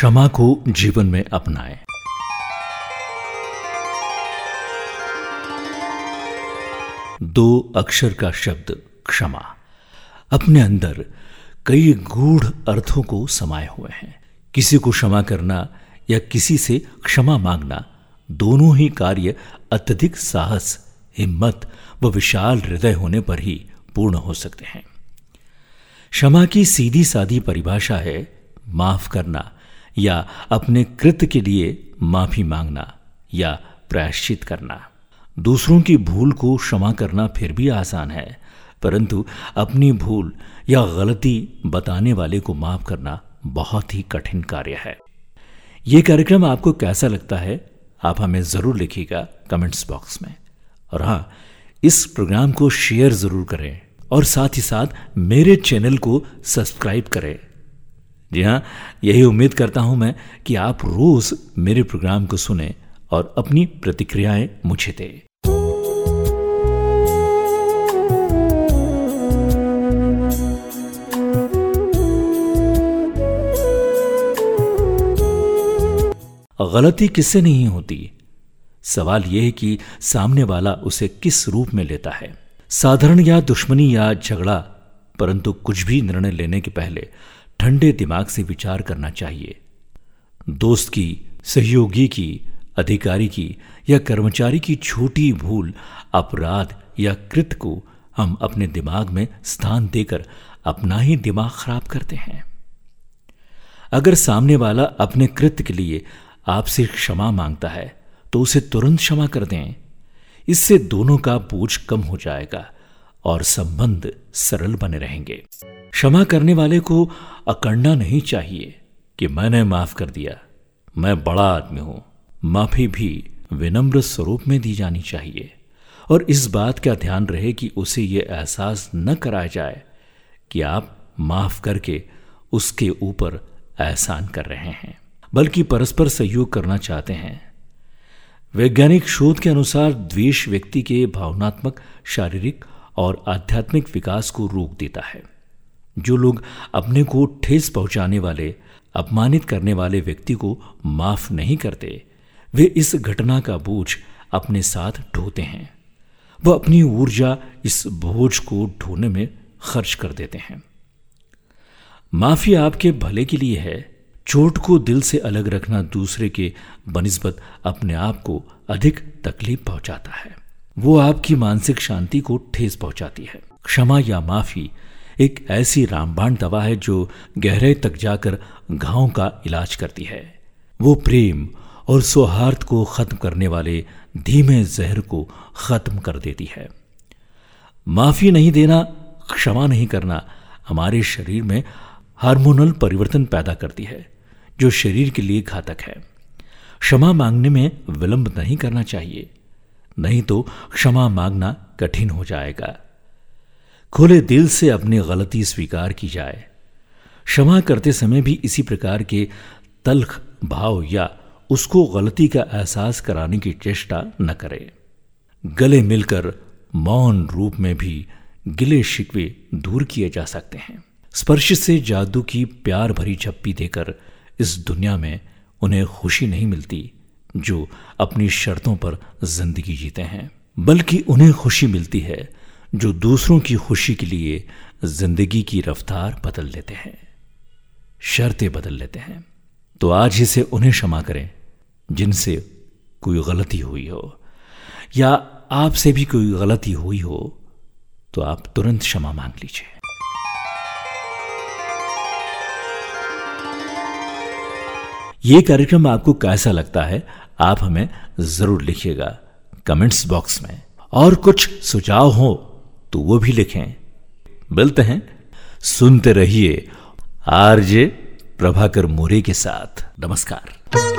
क्षमा को जीवन में अपनाएँ। दो अक्षर का शब्द, क्षमा। अपने अंदर कई गूढ़ अर्थों को समाये हुए हैं। किसी को क्षमा करना या किसी से क्षमा मांगना, दोनों ही कार्य अत्यधिक साहस, हिम्मत व विशाल हृदय होने पर ही पूर्ण हो सकते हैं। क्षमा की सीधी सादी परिभाषा है, माफ़ करना। या अपने कृत्य के लिए माफ़ी मांगना या प्रायश्चित करना। दूसरों की भूल को क्षमा करना फिर भी आसान है, परंतु अपनी भूल या गलती बताने वाले को माफ़ करना बहुत ही कठिन कार्य है। यह कार्यक्रम आपको कैसा लगता है, आप हमें ज़रूर लिखिएगा कमेंट्स बॉक्स में। और हाँ इस प्रोग्राम को शेयर ज़रूर करें और साथ ही साथ मेरे चैनल को सब्सक्राइब करें। जी हाँ यही उम्मीद करता हूँ मैं कि आप रोज मेरे प्रोग्राम को सुने और अपनी प्रतिक्रियाएँ मुझे दें। गलती किससे नहीं होती? सवाल यह है कि सामने वाला उसे किस रूप में लेता है? साधारण या दुश्मनी या झगड़ा, परंतु कुछ भी निर्णय लेने के पहले ठंडे दिमाग से विचार करना चाहिए। दोस्त की, सहयोगी की, अधिकारी की या कर्मचारी की छोटी भूल, अपराध या कृत को हम अपने दिमाग में स्थान देकर अपना ही दिमाग खराब करते हैं। अगर सामने वाला अपने कृत्य के लिए आपसे क्षमा माँगता है तो उसे तुरंत क्षमा कर दें। इससे दोनों का बोझ कम हो जाएगा। और संबंध सरल बने रहेंगे। क्षमा करने वाले को अकड़ना नहीं चाहिए कि मैंने माफ़ कर दिया। मैं बड़ा आदमी हूँ। माफ़ी भी विनम्र स्वरूप में दी जानी चाहिए। और इस बात का ध्यान रहे कि उसे यह एहसास न कराया जाए कि आप माफ़ करके उसके ऊपर एहसान कर रहे हैं। बल्कि परस्पर सहयोग करना चाहते हैं। वैज्ञानिक शोध के अनुसार द्वेष व्यक्ति के भावनात्मक, शारीरिक और आध्यात्मिक विकास को रोक देता है। जो लोग अपने को ठेस पहुँचाने वाले, अपमानित करने वाले व्यक्ति को माफ़ नहीं करते, वे इस घटना का बोझ अपने साथ ढोते हैं। वह अपनी ऊर्जा इस बोझ को ढोने में खर्च कर देते हैं। माफ़ी आपके भले के लिए है। चोट को दिल से अलग रखना दूसरे के बनस्बत अपने आप को अधिक तकलीफ़ पहुंचाता है। वो आपकी मानसिक शांति को ठेस पहुंचाती है। क्षमा या माफ़ी एक ऐसी रामबाण दवा है जो गहरे तक जाकर घाव का इलाज करती है। वो प्रेम और सौहार्द को खत्म करने वाले धीमे जहर को खत्म कर देती है। माफ़ी नहीं देना, क्षमा नहीं करना हमारे शरीर में हार्मोनल परिवर्तन पैदा करती है, जो शरीर के लिए घातक है। क्षमा मांगने में विलंब नहीं करना चाहिए। नहीं तो क्षमा मांगना कठिन हो जाएगा। खुले दिल से अपनी गलती स्वीकार की जाए। क्षमा करते समय भी इसी प्रकार के तल्ख भाव या उसको गलती का एहसास कराने की चेष्टा न करे। गले मिलकर मौन रूप में भी गिले शिकवे दूर किए जा सकते हैं। स्पर्श से जादू की प्यार भरी झप्पी देकर इस दुनिया में उन्हें खुशी नहीं मिलती। जो अपनी शर्तों पर ज़िंदगी जीते हैं, बल्कि उन्हें खुशी मिलती है जो दूसरों की खुशी के लिए ज़िंदगी की रफ्तार बदल लेते हैं, शर्तें बदल लेते हैं। तो आज इसे उन्हें क्षमा करें, जिनसे कोई गलती हुई हो, या आपसे भी कोई गलती हुई हो तो आप तुरंत क्षमा मांग लीजिए। ये कार्यक्रम आपको कैसा लगता है, आप हमें ज़रूर लिखिएगा कमेंट्स बॉक्स में। और कुछ सुझाव हो तो वो भी लिखें। मिलते हैं। सुनते रहिए आरजे प्रभाकर मोरे के साथ। नमस्कार।